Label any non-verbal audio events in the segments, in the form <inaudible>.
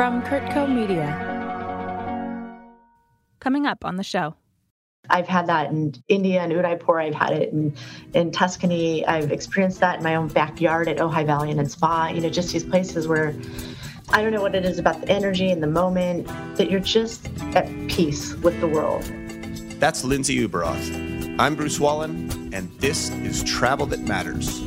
from CurtCo Media. Coming up on the show. I've had that in India and Udaipur. I've had it in, in Tuscany. I've experienced that in my own backyard at Ojai Valley and in Spa. You know, just these places where I don't know what it is about the energy and the moment that you're just at peace with the world. That's Lindsay Ueberroth. I'm Bruce Wallin, and this is Travel That Matters.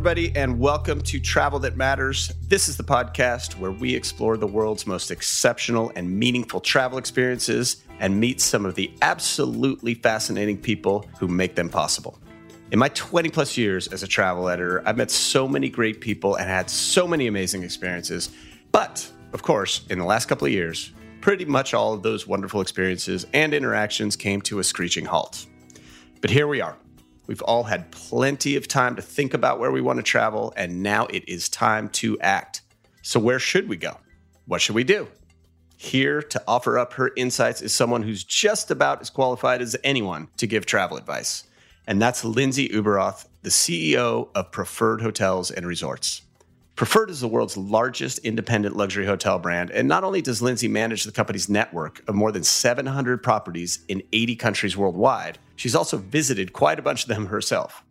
Everybody, and welcome to Travel That Matters. This is the podcast where we explore the world's most exceptional and meaningful travel experiences and meet some of the absolutely fascinating people who make them possible. In my 20 plus years as a travel editor, I've met so many great people and had so many amazing experiences. But, of course, in the last couple of years, pretty much all of those wonderful experiences and interactions came to a screeching halt. But here we are We've all had plenty of time to think about where we want to travel, and now it is time to act. So, where should we go? What should we do? Here to offer up her insights is someone who's just about as qualified as anyone to give travel advice. And that's Lindsay Ueberroth, the CEO of Preferred Hotels and Resorts. Preferred is the world's largest independent luxury hotel brand. And not only does Lindsay manage the company's network of more than 700 properties in 80 countries worldwide, she's also visited quite a bunch of them herself.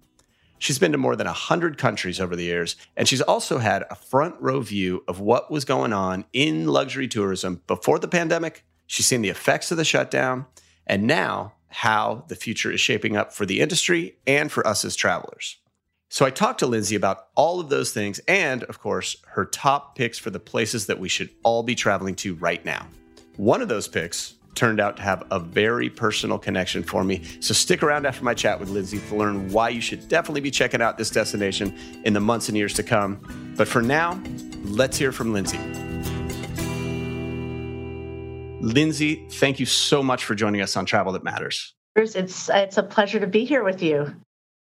She's been to more than 100 countries over the years, and she's also had a front row view of what was going on in luxury tourism before the pandemic. She's seen the effects of the shutdown, and now how the future is shaping up for the industry and for us as travelers. So I talked to Lindsay about all of those things and, of course, her top picks for the places that we should all be traveling to right now. One of those picks turned out to have a very personal connection for me. So stick around after my chat with Lindsay to learn why you should definitely be checking out this destination in the months and years to come. But for now, let's hear from Lindsay. Lindsay, thank you so much for joining us on Travel That Matters. It's it's a pleasure to be here with you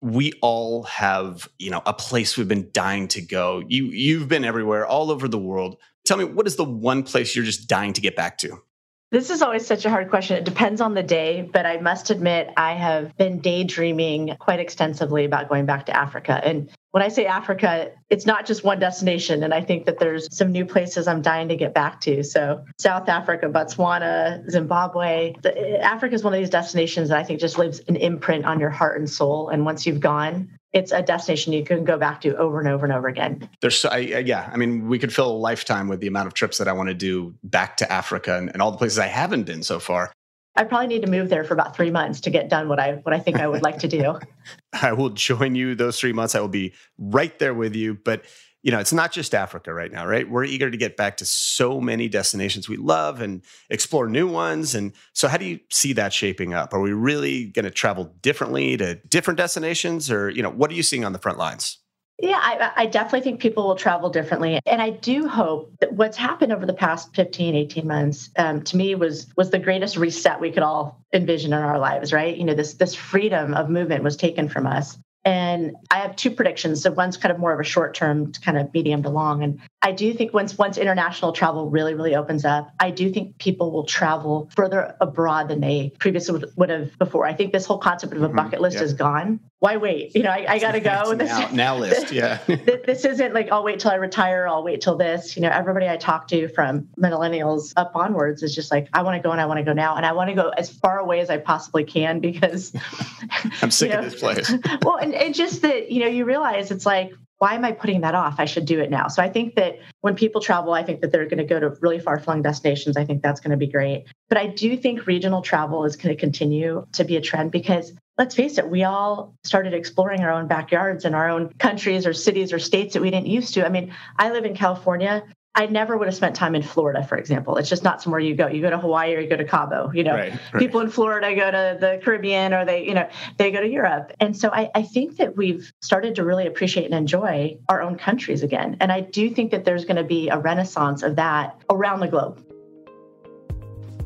we all have you know a place we've been dying to go you you've been everywhere all over the world tell me what is the one place you're just dying to get back to this is always such a hard question. It depends on the day, but I must admit, I have been daydreaming quite extensively about going back to Africa. And when I say Africa, it's not just one destination. And I think that there's some new places I'm dying to get back to. So, South Africa, Botswana, Zimbabwe. Africa is one of these destinations that I think just leaves an imprint on your heart and soul. And once you've gone, it's a destination you can go back to over and over and over again. There's, so, I, yeah, I mean, we could fill a lifetime with the amount of trips that I want to do back to Africa and, and all the places I haven't been so far. I probably need to move there for about three months to get done what I what I think I would like to do. <laughs> I will join you those three months. I will be right there with you. But you know, it's not just Africa right now, right? We're eager to get back to so many destinations we love and explore new ones. And so, how do you see that shaping up? Are we really going to travel differently to different destinations, or you know, what are you seeing on the front lines? Yeah, I, I, definitely think people will travel differently. And I do hope that what's happened over the past 15, 18 months um, to me was was the greatest reset we could all envision in our lives, right? You know, this this freedom of movement was taken from us. And I have two predictions. So one's kind of more of a short term, kind of medium to long. And I do think once once international travel really, really opens up, I do think people will travel further abroad than they previously would, would have before. I think this whole concept of a mm-hmm. bucket list is gone why wait? You know, I, I got to go. <laughs> This, now, now list, <laughs> yeah. this isn't like I'll wait till I retire. I'll wait till this. You know, everybody I talk to from millennials up onwards is just like I want to go and I want to go now, and I want to go as far away as I possibly can because <laughs> I'm sick you know, of this place. well, and, and just that you know you realize it's like why am I putting that off? I should do it now. So I think that when people travel, I think that they're going to go to really far flung destinations. I think that's going to be great. But I do think regional travel is going to continue to be a trend because let's face it, we all started exploring our own backyards and our own countries or cities or states that we didn't used to. I mean, I live in California. I never would have spent time in Florida, for example. It's just not somewhere you go. You go to Hawaii or you go to Cabo. You know, right, right. people in Florida go to the Caribbean or they, you know, they go to Europe. And so I, I think that we've started to really appreciate and enjoy our own countries again. And I do think that there's going to be a renaissance of that around the globe.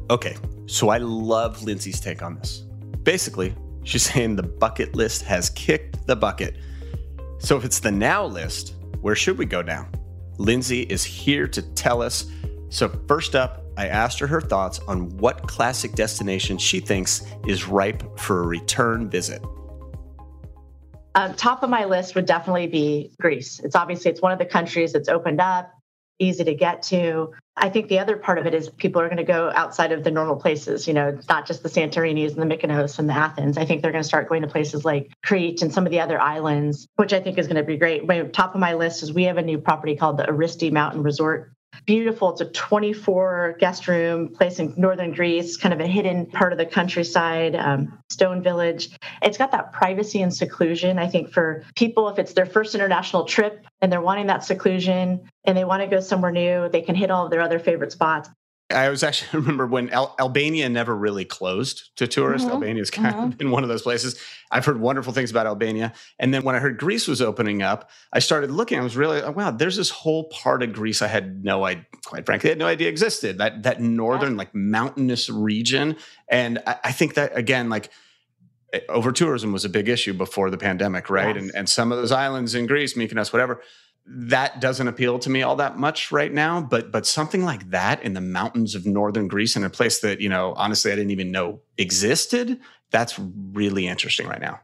Okay, so I love Lindsay's take on this. Basically, she's saying the bucket list has kicked the bucket. So if it's the now list, where should we go now? Lindsay is here to tell us. So, first up, I asked her her thoughts on what classic destination she thinks is ripe for a return visit. Um, top of my list would definitely be Greece. It's obviously it's one of the countries that's opened up, easy to get to. I think the other part of it is people are going to go outside of the normal places. You know, not just the Santorinis and the Mykonos and the Athens. I think they're going to start going to places like Crete and some of the other islands, which I think is going to be great. My, top of my list is we have a new property called the Aristi Mountain Resort beautiful. It's a 24 guest room place in northern Greece, kind of a hidden part of the countryside, um, stone village. It's got that privacy and seclusion. I think for people, if it's their first international trip and they're wanting that seclusion and they want to go somewhere new, they can hit all of their other favorite spots. I was actually <laughs> remember when Al- Albania never really closed to tourists. Mm-hmm. Albania has kind mm-hmm. of been one of those places. I've heard wonderful things about Albania, and then when I heard Greece was opening up, I started looking. I was really oh, wow. There's this whole part of Greece I had no idea, quite frankly, I had no idea existed. That that northern like mountainous region, and I, I think that again, like eh, over tourism was a big issue before the pandemic, right? Yes. And and some of those islands in Greece, Mykonos, whatever that doesn't appeal to me all that much right now but but something like that in the mountains of northern greece in a place that you know honestly i didn't even know existed that's really interesting right now.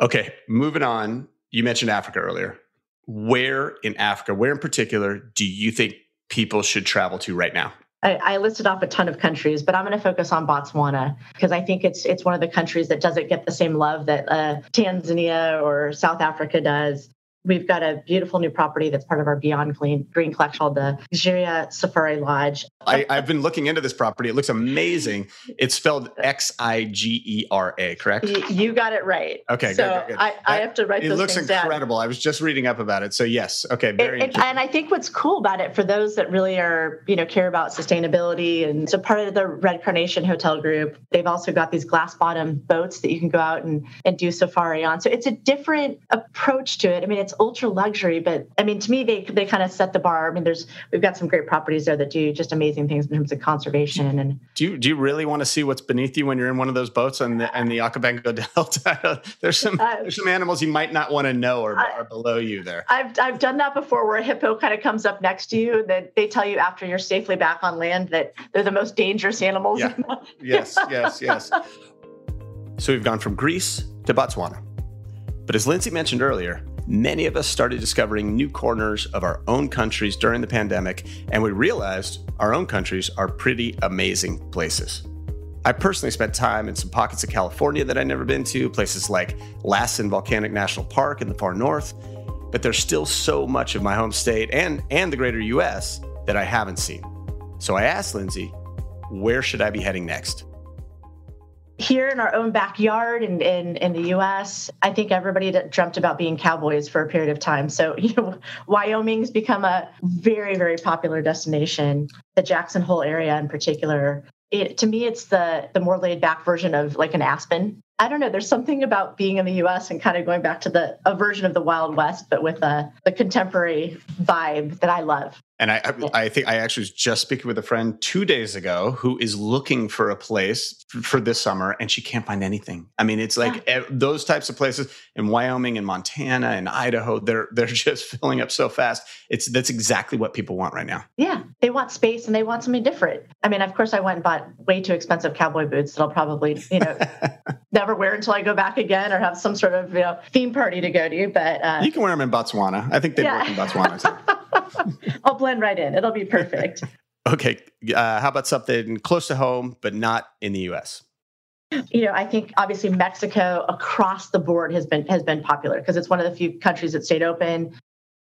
Okay moving on. You mentioned africa earlier. Where in africa where in particular do you think people should travel to right now? I, listed off a ton of countries, but I'm going to focus on Botswana because I think it's it's one of the countries that doesn't get the same love that uh, Tanzania or South Africa does. We've got a beautiful new property that's part of our Beyond Clean Green Collection called the Xigera Safari Lodge. I, have been looking into this property. It looks amazing. It's spelled X I G E R A, correct? You got it right. Okay, so good, good, good. I, I, have to write. It looks incredible. Down. I was just reading up about it. So yes, okay, very. It, and I think what's cool about it for those that really are, you know, care about sustainability, and so part of the Red Carnation Hotel Group, they've also got these glass bottom boats that you can go out and and do safari on. So it's a different approach to it. I mean, it's ultra luxury, but I mean, to me, they they kind of set the bar. I mean, there's we've got some great properties there that do just amazing things in terms of conservation. And do you do you really want to see what's beneath you when you're in one of those boats and the and the Okavango <laughs> Delta? there's some uh, there's some animals you might not want to know are, are below you there. I've I've done that before, where a hippo kind of comes up next to you. That they tell you after you're safely back on land that they're the most dangerous animals. Yeah. <laughs> yes, yes, yes. So we've gone from Greece to Botswana. But as Lindsay mentioned earlier, many of us started discovering new corners of our own countries during the pandemic, and we realized our own countries are pretty amazing places. I personally spent time in some pockets of California that I'd never been to, places like Lassen Volcanic National Park in the far north, but there's still so much of my home state and, and the greater US that I haven't seen. So I asked Lindsay, where should I be heading next? Here in our own backyard in, in, in the US, I think everybody dreamt about being cowboys for a period of time. So, <laughs> you know, Wyoming's become a very, very popular destination. The Jackson Hole area in particular. It, to me, it's the the more laid back version of like an Aspen. I don't know. There's something about being in the U.S. and kind of going back to the a version of the Wild West, but with a the contemporary vibe that I love. And I, I, think I actually was just speaking with a friend two days ago who is looking for a place for this summer, and she can't find anything. I mean, it's like yeah. those types of places in Wyoming and Montana and Idaho. They're they're <laughs> just filling up so fast. It's that's exactly what people want right now. Yeah, they want space and they want something different. I mean, of course, I went and bought way too expensive cowboy boots that I'll probably you know <laughs> never wear until I go back again or have some sort of you know theme party to go to. But uh, you can wear them in Botswana. I think they yeah. work in Botswana too. <laughs> <laughs> I'll blend right in. It'll be perfect. okay. Uh, how about something close to home, but not in the U.S.? You know, I think obviously Mexico across the board has been has been popular because it's one of the few countries that stayed open.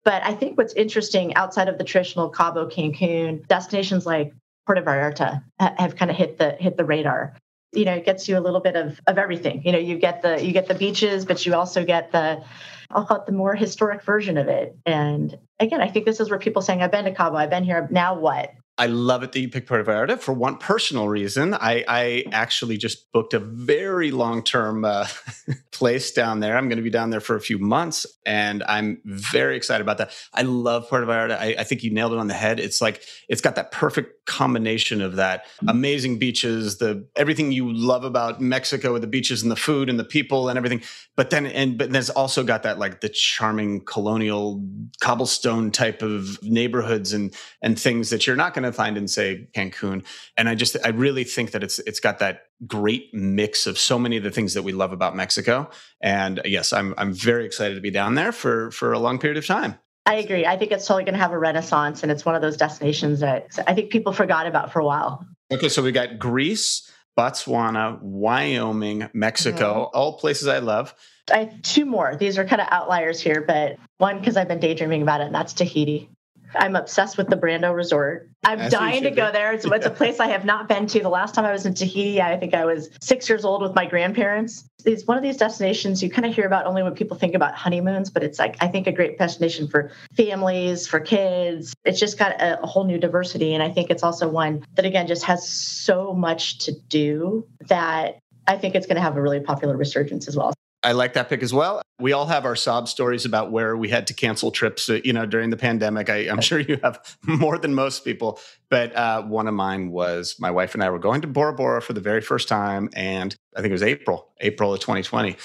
But I think what's interesting outside of the traditional Cabo, Cancun, destinations like Puerto Vallarta have kind of hit the hit the radar. You know, it gets you a little bit of of everything. You know, you get the you get the beaches, but you also get the I'll call it the more historic version of it. And again, I think this is where people saying, I've been to Cabo, I've been here, now what? I love it that you picked Puerto Vallarta for one personal reason. I, I actually just booked a very long term uh, <laughs> place down there. I'm going to be down there for a few months, and I'm very excited about that. I love Puerto Vallarta. I, I think you nailed it on the head. It's like it's got that perfect combination of that amazing beaches, the everything you love about Mexico with the beaches and the food and the people and everything. But then and but then it's also got that like the charming colonial cobblestone type of neighborhoods and and things that you're not going to find in say Cancun. And I just I really think that it's it's got that great mix of so many of the things that we love about Mexico. And yes, I'm I'm very excited to be down there for for a long period of time. I agree. I think it's totally going to have a renaissance, and it's one of those destinations that I think people forgot about for a while. Okay, so we got Greece, Botswana, Wyoming, Mexico, mm-hmm. all places I love. I have two more. These are kind of outliers here, but one because I've been daydreaming about it, and that's Tahiti. I'm obsessed with the Brando Resort. I'm As dying to go there. It's, yeah. it's a <laughs> place I have not been to. The last time I was in Tahiti, I think I was six years old with my grandparents. It's one of these destinations you kind of hear about only when people think about honeymoons, but it's like, I think, a great destination for families, for kids. It's just got a, a whole new diversity. And I think it's also one that, again, just has so much to do that I think it's going to have a really popular resurgence as well. I like that pick as well. We all have our sob stories about where we had to cancel trips, uh, you know, during the pandemic. I, am sure you have <laughs> more than most people, but uh, one of mine was my wife and I were going to Bora Bora for the very first time, and I think it was April, April of 2020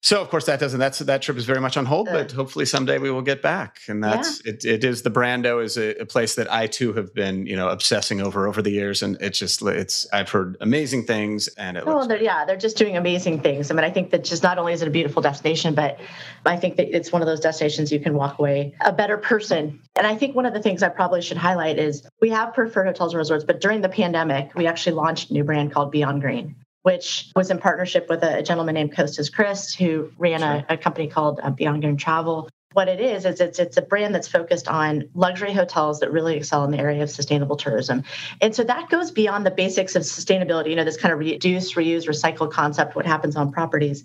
so of course that doesn't that's that trip is very much on hold, but hopefully someday we will get back. And that's yeah. it, it is the Brando is a, a, place that I too have been you know obsessing over over the years, and it's just it's I've heard amazing things, and it well, they're, yeah, they're just doing amazing things. I mean, I think that just not only is it a beautiful destination, but I think that it's one of those destinations you can walk away a better person. And I think one of the things I probably should highlight is we have preferred hotels and resorts, but during the pandemic, we actually launched a new brand called Beyond Green which was in partnership with a, gentleman named Costas Christ, who ran a, a company called uh, Beyond Green Travel. What it is is it's it's a brand that's focused on luxury hotels that really excel in the area of sustainable tourism, and so that goes beyond the basics of sustainability. You know, this kind of reduce, reuse, recycle concept. What happens on properties?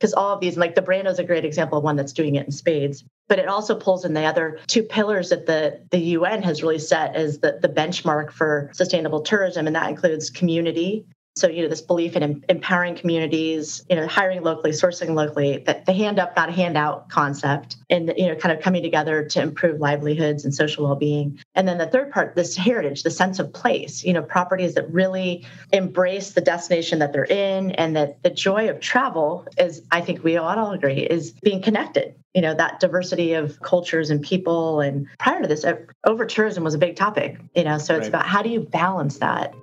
Because all of these, like the Brando is a great example of one that's doing it in spades but it also pulls in the other two pillars that the, the UN has really set as the, the benchmark for sustainable tourism, and that includes community, so, you know, this belief in empowering communities, you know, hiring locally, sourcing locally, that the hand up, not a handout concept, and, you know, kind of coming together to improve livelihoods and social well being. And then the third part, this heritage, the sense of place, you know, properties that really embrace the destination that they're in and that the joy of travel is, I think we all agree, is being connected you know that diversity of cultures and people and prior to this uh, over tourism was a big topic you know so it's right. about how do you balance that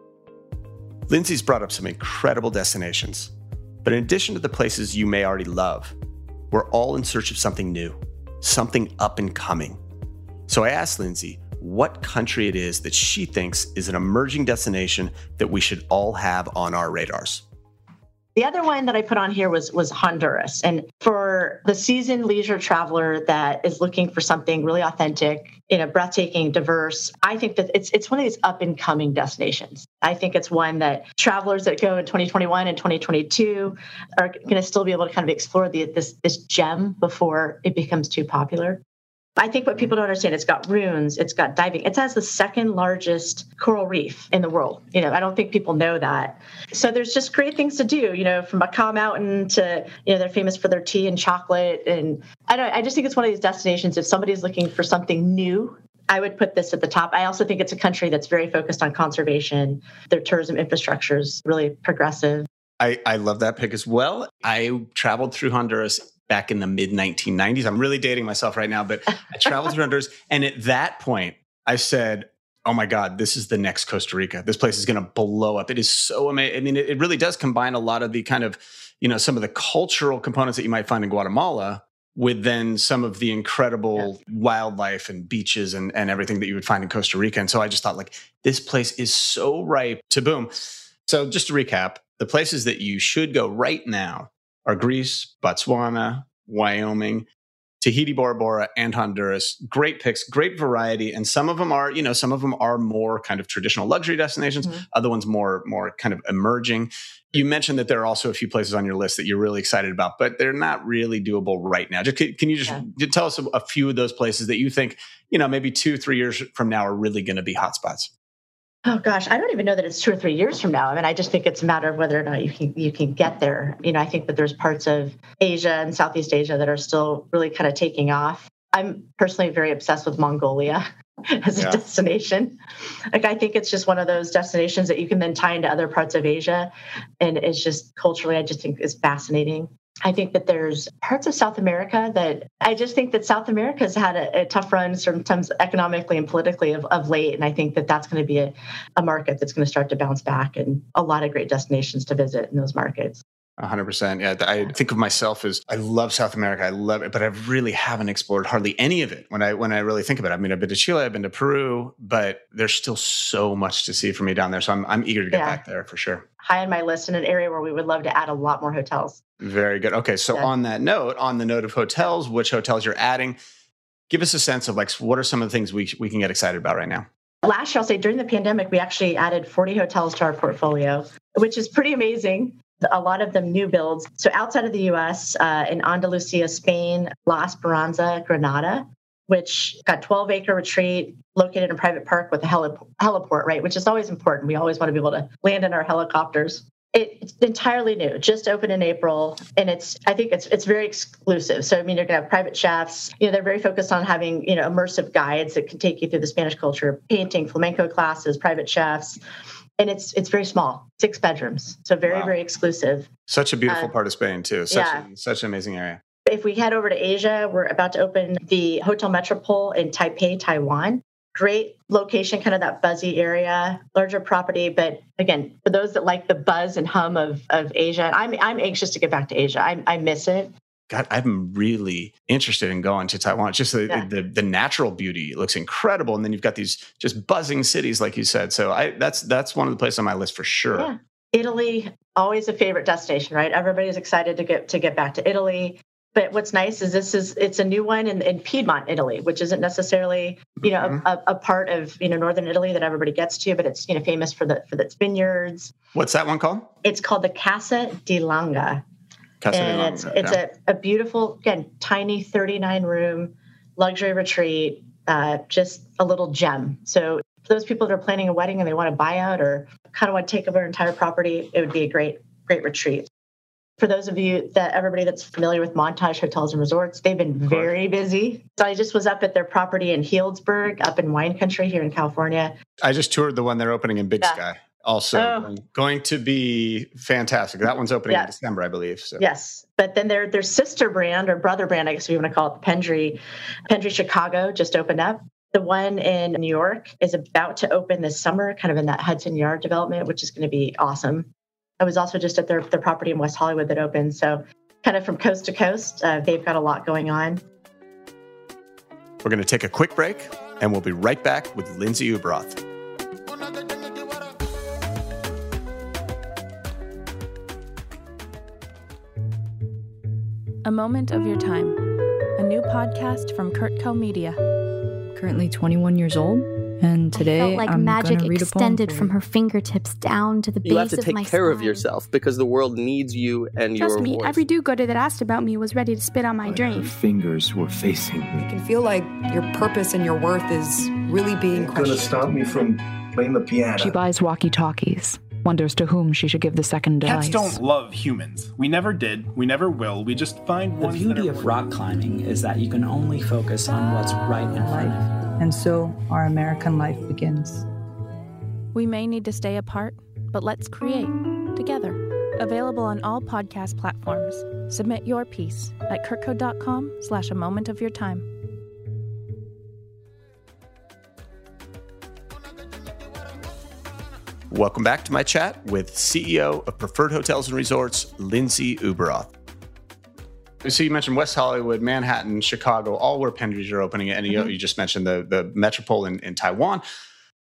Lindsay's brought up some incredible destinations. But in addition to the places you may already love, we're all in search of something new, something up and coming. So I asked Lindsay what country it is that she thinks is an emerging destination that we should all have on our radars. The other one that I put on here was was Honduras. And for the seasoned leisure traveler that is looking for something really authentic, you know, breathtaking, diverse, I think that it's it's one of these up and coming destinations. I think it's one that travelers that go in 2021 and 2022 are going to still be able to kind of explore the, this this gem before it becomes too popular. I think what people don't understand, it's got ruins, it's got diving. It has the second largest coral reef in the world. You know, I don't think people know that. So there's just great things to do, you know, from Macao Mountain to, you know, they're famous for their tea and chocolate. And I don't I just think it's one of these destinations. If somebody's looking for something new, I would put this at the top. I also think it's a country that's very focused on conservation. Their tourism infrastructure is really progressive. I, I love that pick as well. I traveled through Honduras back in the mid 1990s. I'm really dating myself right now, but I traveled to <laughs> Honduras. And at that point, I said, oh my God, this is the next Costa Rica. This place is going to blow up. It is so amazing. I mean, it, it, really does combine a lot of the kind of, you know, some of the cultural components that you might find in Guatemala with then some of the incredible yeah. wildlife and beaches and, and everything that you would find in Costa Rica. And so I just thought, like, this place is so ripe to boom. So just to recap, the places that you should go right now are Greece, Botswana, Wyoming, Tahiti, Bora Bora, and Honduras. Great picks, great variety, and some of them are, you know, some of them are more kind of traditional luxury destinations. Mm-hmm. Other ones more, more kind of emerging. You mentioned that there are also a few places on your list that you're really excited about, but they're not really doable right now. Just, can you just yeah. tell us a few of those places that you think, you know, maybe two, three years from now are really going to be hotspots? Oh gosh, I don't even know that it's two or three years from now. I mean, I just think it's a matter of whether or not you can you can get there. You know, I think that there's parts of Asia and Southeast Asia that are still really kind of taking off. I'm personally very obsessed with Mongolia <laughs> as a yeah. destination. Like I think it's just one of those destinations that you can then tie into other parts of Asia and it's just culturally I just think is fascinating. I think that there's parts of South America that I just think that South America has had a, a tough run sometimes economically and politically of, of late. And I think that that's going to be a, a market that's going to start to bounce back and a lot of great destinations to visit in those markets. 100%. Yeah, I think of myself as I love South America. I love it, but I really haven't explored hardly any of it when I when I really think about it. I mean, I've been to Chile, I've been to Peru, but there's still so much to see for me down there. So I'm I'm eager to get yeah. back there for sure. High on my list in an area where we would love to add a lot more hotels. Very good. Okay, so yeah. on that note, on the note of hotels, which hotels you're adding, give us a sense of like what are some of the things we we can get excited about right now. Last year, I'll say during the pandemic, we actually added 40 hotels to our portfolio, which is pretty amazing a lot of them new builds. So outside of the US, uh, in Andalusia, Spain, La Esperanza, Granada, which got 12 acre retreat located in a private park with a helip- heliport, right? Which is always important. We always want to be able to land in our helicopters. It's entirely new, just opened in April, and it's I think it's it's very exclusive. So I mean, you're gonna have private chefs. You know, they're very focused on having you know immersive guides that can take you through the Spanish culture, painting, flamenco classes, private chefs and it's it's very small, six bedrooms, so very wow. very exclusive. Such a beautiful uh, part of Spain too. Such yeah. a, such an amazing area. If we head over to Asia, we're about to open the Hotel Metropole in Taipei, Taiwan. Great location, kind of that buzzy area, larger property. But again, for those that like the buzz and hum of, of Asia, I'm, I'm anxious to get back to Asia. I, I miss it. God, I'm really interested in going to Taiwan. It's just the, yeah. the, the natural beauty looks incredible, and then you've got these just buzzing cities, like you said. So I that's that's one of the places on my list for sure. Yeah. Italy, always a favorite destination, right? Everybody's excited to get to get back to Italy. But what's nice is this is it's a new one in, in Piedmont, Italy, which isn't necessarily you know mm-hmm. a, a, part of you know northern Italy that everybody gets to, but it's you know famous for the for its vineyards. What's that one called? It's called the Casa di Langa. and it's it's yeah. a, a beautiful again tiny 39 room luxury retreat, uh, just a little gem. So for those people that are planning a wedding and they want to buy out or kind of want to take over an entire property, it would be a great great retreat for those of you that everybody that's familiar with Montage Hotels and Resorts, they've been very busy. So I just was up at their property in Healdsburg, up in wine country here in California. I just toured the one they're opening in Big yeah. Sky. Also oh. going to be fantastic. That one's opening yeah. in December, I believe. So. Yes. But then their their sister brand or brother brand, I guess we want to call it Pendry, Pendry Chicago just opened up. The one in New York is about to open this summer, kind of in that Hudson Yard development, which is going to be awesome. I was also just at their, their property in West Hollywood that opened. So, kind of from coast to coast, uh, they've got a lot going on. We're going to take a quick break and we'll be right back with Lindsay Ueberroth. A Moment of Your Time, a new podcast from CurtCo Media. Currently 21 years old and today, I felt like I'm magic extended from her fingertips down to the you base have to take care of yourself because the world needs you and Trust your me, voice. every do-gooder that asked about me was ready to spit on my but dream. Her fingers were facing me. You can feel like your purpose and your worth is really being questioned. Gonna stop me from playing the piano. She buys walkie-talkies. Wonders to whom she should give the second Cats don't love humans. We never did. We never will. We just find the beauty of rock climbing is that you can only focus on what's right in front of you and so our American life begins. We may need to stay apart, but let's create together. Available on all podcast platforms. Submit your piece at curtco.com slash a moment of your time. Welcome back to my chat with CEO of Preferred Hotels and Resorts, Lindsay Ueberroth. So you mentioned West Hollywood, Manhattan, Chicago, all where Pendry's are opening, and mm-hmm. you, just mentioned the the metropole in, in Taiwan.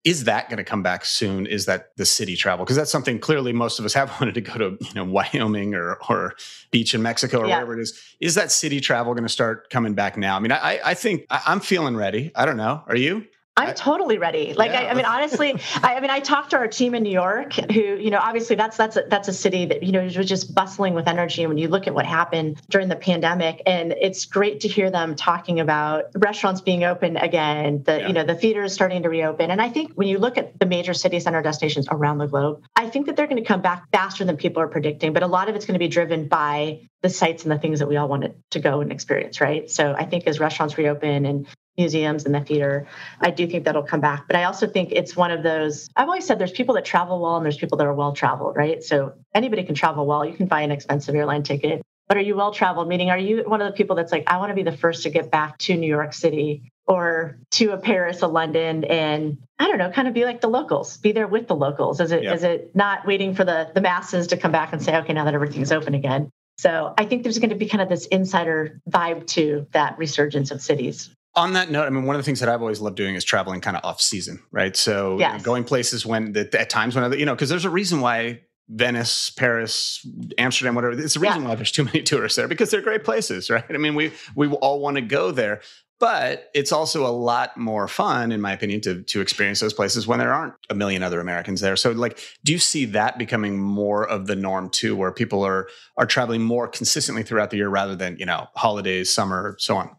Is that going to come back soon? Is that the city travel? Because that's something clearly most of us have <laughs> wanted to go to, you know, Wyoming or or beach in Mexico or yeah. wherever it is. Is that city travel going to start coming back now? I mean, I I think I'm feeling ready. I don't know. Are you? I'm totally ready. Like, yeah. I, I, mean, <laughs> honestly, I, I, mean, I talked to our team in New York, who, you know, obviously that's that's a, that's a city that you know was just bustling with energy. And when you look at what happened during the pandemic, and it's great to hear them talking about restaurants being open again, the yeah. you know the theaters starting to reopen. And I think when you look at the major city center destinations around the globe, I think that they're going to come back faster than people are predicting. But a lot of it's going to be driven by the sites and the things that we all wanted to go and experience, right? So I think as restaurants reopen and museums and the theater. I do think that'll come back. But I also think it's one of those, I've always said there's people that travel well and there's people that are well traveled, right? So anybody can travel well. You can buy an expensive airline ticket. But are you well traveled? Meaning, are you one of the people that's like, I want to be the first to get back to New York City or to a Paris, a London, and I don't know, kind of be like the locals, be there with the locals. Is it is it not waiting for the the masses to come back and say, okay, now that everything's open again? So I think there's going to be kind of this insider vibe to that resurgence of cities on that note, I mean, one of the things that I've always loved doing is traveling kind of off season, right? So yes. going places when the, at times when other, you know, because there's a reason why Venice, Paris, Amsterdam, whatever. It's the reason yeah. why there's too many <laughs> tourists there because they're great places, right? I mean, we we all want to go there, but it's also a lot more fun, in my opinion, to to experience those places when there aren't a million other Americans there. So, like, do you see that becoming more of the norm too, where people are are traveling more consistently throughout the year rather than you know holidays, summer, so on?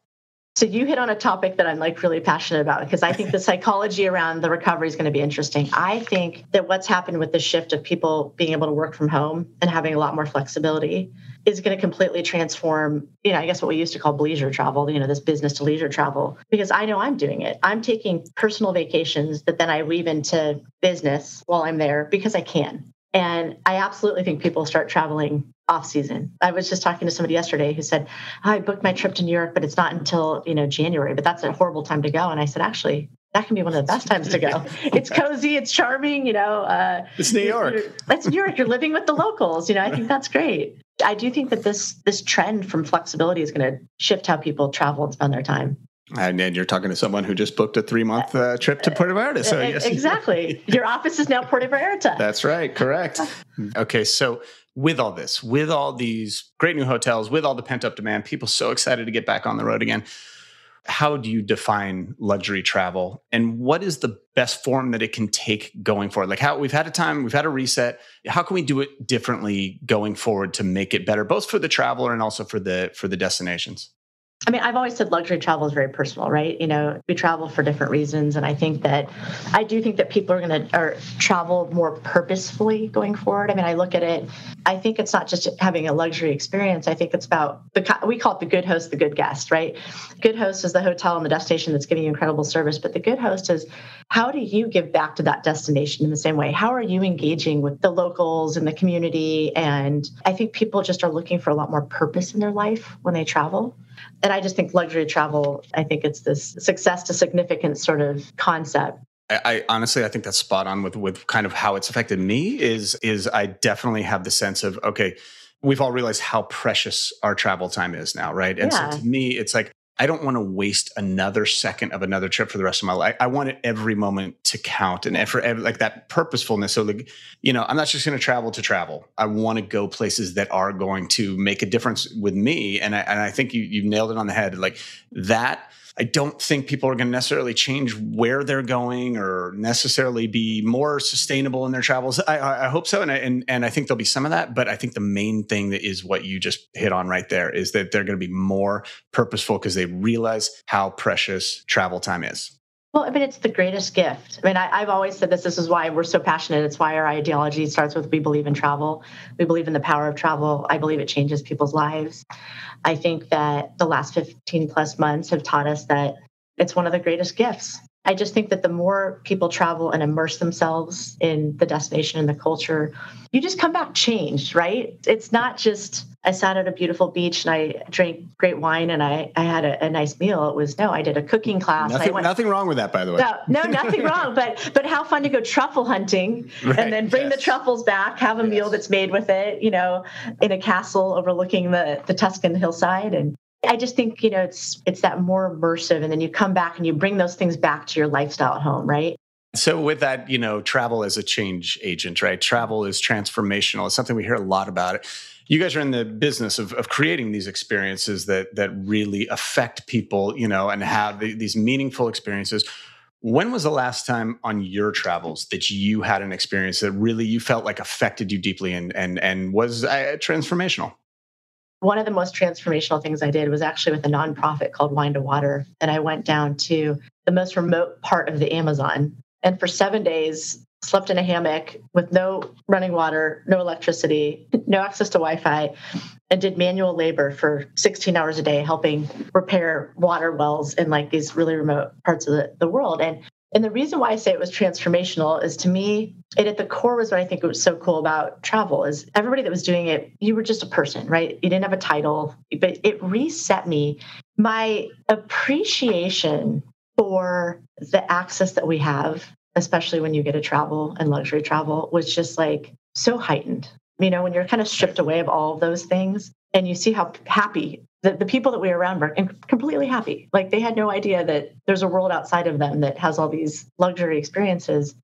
So you hit on a topic that I'm like really passionate about because I think the <laughs> psychology around the recovery is going to be interesting. I think that what's happened with the shift of people being able to work from home and having a lot more flexibility is going to completely transform, you know, I guess what we used to call leisure travel, you know, this business to leisure travel, because I know I'm doing it. I'm taking personal vacations that then I weave into business while I'm there because I can. And I absolutely think people start traveling off season. I was just talking to somebody yesterday who said, oh, I booked my trip to New York, but it's not until, you know, January, but that's a horrible time to go. And I said, actually, that can be one of the best times to go. <laughs> It's cozy, it's charming, you know. Uh, it's New York. It's New York. You're living with the locals. You know, I think that's great. I do think that this this trend from flexibility is going to shift how people travel and spend their time. And, and you're talking to someone who just booked a three month uh, trip to Puerto Vallarta. So yes. exactly, <laughs> your office is now Puerto Vallarta. That's right. Correct. <laughs> Okay, so with all this, with all these great new hotels, with all the pent up demand, people so excited to get back on the road again. How do you define luxury travel and what is the best form that it can take going forward? Like how we've had a time, we've had a reset. How can we do it differently going forward to make it better, both for the traveler and also for the for the destinations? I mean, I've always said luxury travel is very personal, right? You know, we travel for different reasons, and I think that I do think that people are going to travel more purposefully going forward. I mean, I look at it. I think it's not just having a luxury experience. I think it's about the we call it the good host, the good guest, right? Good host is the hotel and the destination that's giving you incredible service, but the good host is how do you give back to that destination in the same way? How are you engaging with the locals and the community? And I think people just are looking for a lot more purpose in their life when they travel and I just think luxury travel, I think it's this success to significance sort of concept. I, I, honestly, I think that's spot on with with kind of how it's affected me. Is is I definitely have the sense of okay, we've all realized how precious our travel time is now, right? And yeah. so to me, it's like I don't want to waste another second of another trip for the rest of my life. I want it every moment to count and for every, like that purposefulness. So like, you know, I'm not just going to travel to travel. I want to go places that are going to make a difference with me. And I, and I think you, you nailed it on the head. Like that I don't think people are going to necessarily change where they're going or necessarily be more sustainable in their travels. I, I hope so, and I, and and I think there'll be some of that. But I think the main thing that is what you just hit on right there is that they're going to be more purposeful because they realize how precious travel time is. Well, I mean, it's the greatest gift. I mean, I, have always said this. This is why we're so passionate. It's why our ideology starts with we believe in travel. We believe in the power of travel. I believe it changes people's lives. I think that the last 15 plus months have taught us that it's one of the greatest gifts. I just think that the more people travel and immerse themselves in the destination and the culture, you just come back changed, right? It's not just I sat at a beautiful beach and I drank great wine and I, I had a, a nice meal. It was no, I did a cooking class. Nothing, went, nothing wrong with that, by the way. No, no, <laughs> nothing wrong. But but how fun to go truffle hunting right, and then bring yes. the truffles back, have a yes. meal that's made with it, you know, in a castle overlooking the the Tuscan hillside and I just think, you know, it's it's that more immersive and then you come back and you bring those things back to your lifestyle at home, right? So, with that, you know, travel as a change agent, right? Travel is transformational. It's something we hear a lot about. You guys are in the business of, of creating these experiences that that really affect people, you know, and have the, these meaningful experiences. When was the last time on your travels that you had an experience that really you felt like affected you deeply and and and was uh, transformational? One of the most transformational things I did was actually with a nonprofit called Wine to Water, and I went down to the most remote part of the Amazon, and for seven days slept in a hammock with no running water, no electricity, <laughs> no access to Wi-Fi, and did manual labor for 16 hours a day helping repair water wells in like these really remote parts of the, the world and and the reason why I say it was transformational is to me, it at the core was what I think was so cool about travel is everybody that was doing it, you were just a person, right? You didn't have a title, but it reset me. My appreciation for the access that we have, especially when you get to travel and luxury travel, was just like so heightened you know, when you're kind of stripped away of all of those things and you see how happy the, the people that we were around were completely happy. Like they had no idea that there's a world outside of them that has all these luxury experiences.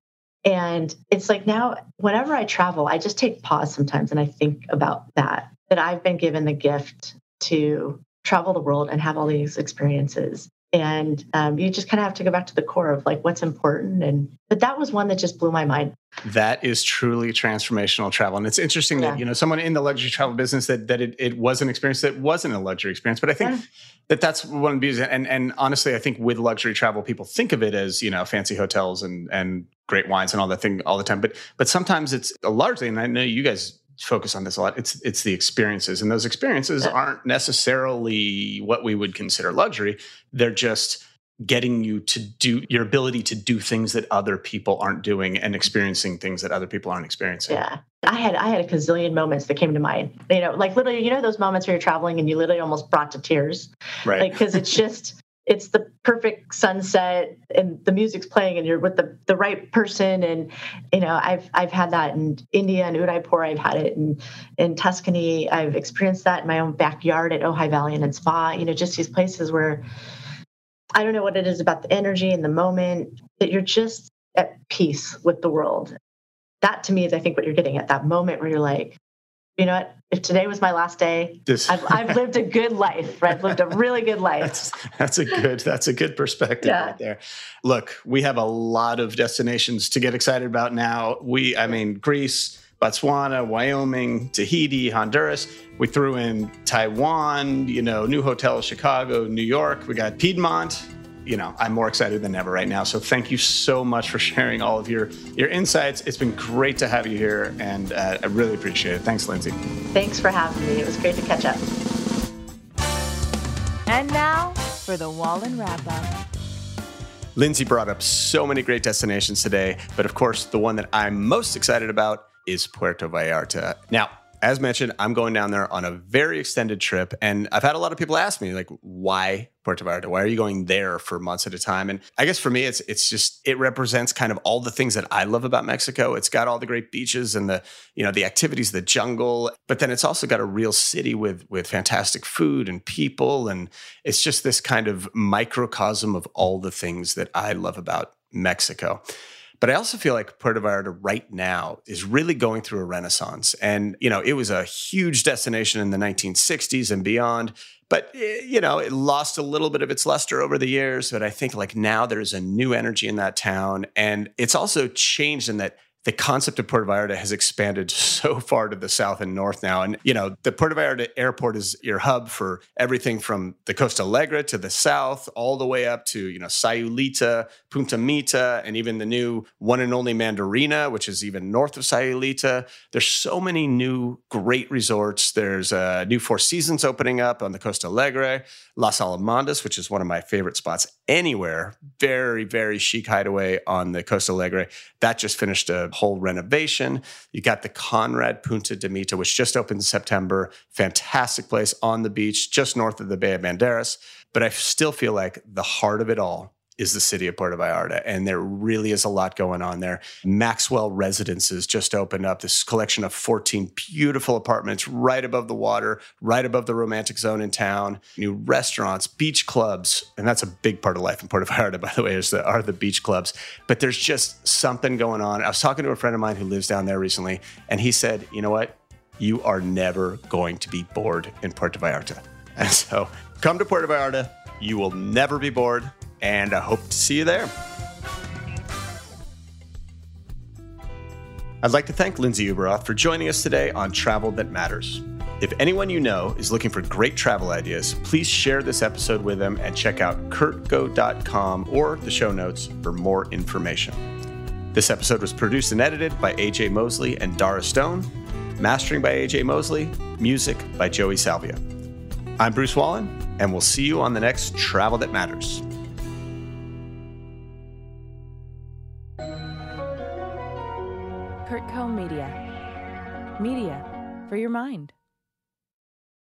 And it's like now, whenever I travel, I just take pause sometimes and I think about that, that I've been given the gift to travel the world and have all these experiences and um, you just kind of have to go back to the core of like what's important and but that was one that just blew my mind that is truly transformational travel and it's interesting yeah. that you know someone in the luxury travel business that that it, it was an experience that wasn't a luxury experience but i think yeah. that that's one of the beauties and and honestly i think with luxury travel people think of it as you know fancy hotels and and great wines and all that thing all the time but but sometimes it's largely and i know you guys focus on this a lot. It's it's the experiences, and those experiences aren't necessarily what we would consider luxury. They're just getting you to do your ability to do things that other people aren't doing and experiencing things that other people aren't experiencing. Yeah. I had I had a gazillion moments that came to mind. You know, like literally, you know those moments where you're traveling and you literally almost brought to tears. Right. Like because it's <laughs> just it's the perfect sunset and the music's playing and you're with the, the right person. And you know i've i've had that in india and udaipur. I've had it in in tuscany. I've experienced that in my own backyard at ojai valley and in spa you know just these places where i don't know what it is about the energy and the moment that you're just at peace with the world. That to me is i think what you're getting at that moment where you're like you know what? If today was my last day, this... I've, I've lived a good life. Right? I've lived a really good <laughs> life. that's, that's a good. That's a good perspective yeah. right there. Look, we have a lot of destinations to get excited about now. We, I mean, Greece, Botswana, Wyoming, Tahiti, Honduras. We threw in Taiwan. You know, new hotel, Chicago, New York. We got Piedmont you know, I'm more excited than ever right now. So thank you so much for sharing all of your your insights. It's been great to have you here, and uh, I really appreciate it. Thanks, Lindsay. Thanks for having me. It was great to catch up. And now for the Wallin wrap up. Lindsay brought up so many great destinations today, but of course, the one that I'm most excited about is Puerto Vallarta. Now, as mentioned, I'm going down there on a very extended trip. And I've had a lot of people ask me, like, why Puerto Vallarta? Why are you going there for months at a time? And I guess for me, it's it's just it represents kind of all the things that I love about Mexico. It's got all the great beaches and the, you know, the activities, the jungle, but then it's also got a real city with with fantastic food and people. And it's just this kind of microcosm of all the things that I love about Mexico. But I also feel like Puerto Vallarta right now is really going through a renaissance. And, you know, it was a huge destination in the 1960s and beyond. But, eh, you know, it lost a little bit of its luster over the years. But I think like now there's a new energy in that town. And it's also changed in that the concept of Puerto Vallarta has expanded so far to the south and north now. And, you know, the Puerto Vallarta airport is your hub for everything from the Costa Alegre to the south, all the way up to, you know, Sayulita, Punta Mita, and even the new one and only Mandarina, which is even north of Sayulita. There's so many new great resorts. There's a new Four Seasons opening up on the Costa Alegre, Las Alamandas, which is one of my favorite spots anywhere. Very, very chic hideaway on the Costa Alegre. That just finished a whole renovation. You got the Conrad Punta de Mita, which just opened in September. Fantastic place on the beach, just north of the Bay of Banderas. But I still feel like the heart of it all is the city of Puerto Vallarta. And there really is a lot going on there. Maxwell Residences just opened up this collection of 14 beautiful apartments right above the water, right above the romantic zone in town, new restaurants, beach clubs. And that's a big part of life in Puerto Vallarta, <laughs> by the way, is the, are the beach clubs. But there's just something going on. I was talking to a friend of mine who lives down there recently, and he said, you know what? You are never going to be bored in Puerto Vallarta. <laughs> And so come to Puerto Vallarta. You will never be bored and I hope to see you there. I'd like to thank Lindsay Ueberroth for joining us today on Travel That Matters. If anyone you know is looking for great travel ideas, please share this episode with them and check out curtco.com or the show notes for more information. This episode was produced and edited by AJ Mosley and Dara Stone, mastering by AJ Mosley, music by Joey Salvia. I'm Bruce Wallin, and we'll see you on the next Travel That Matters. CurtCo Media. Media for your mind.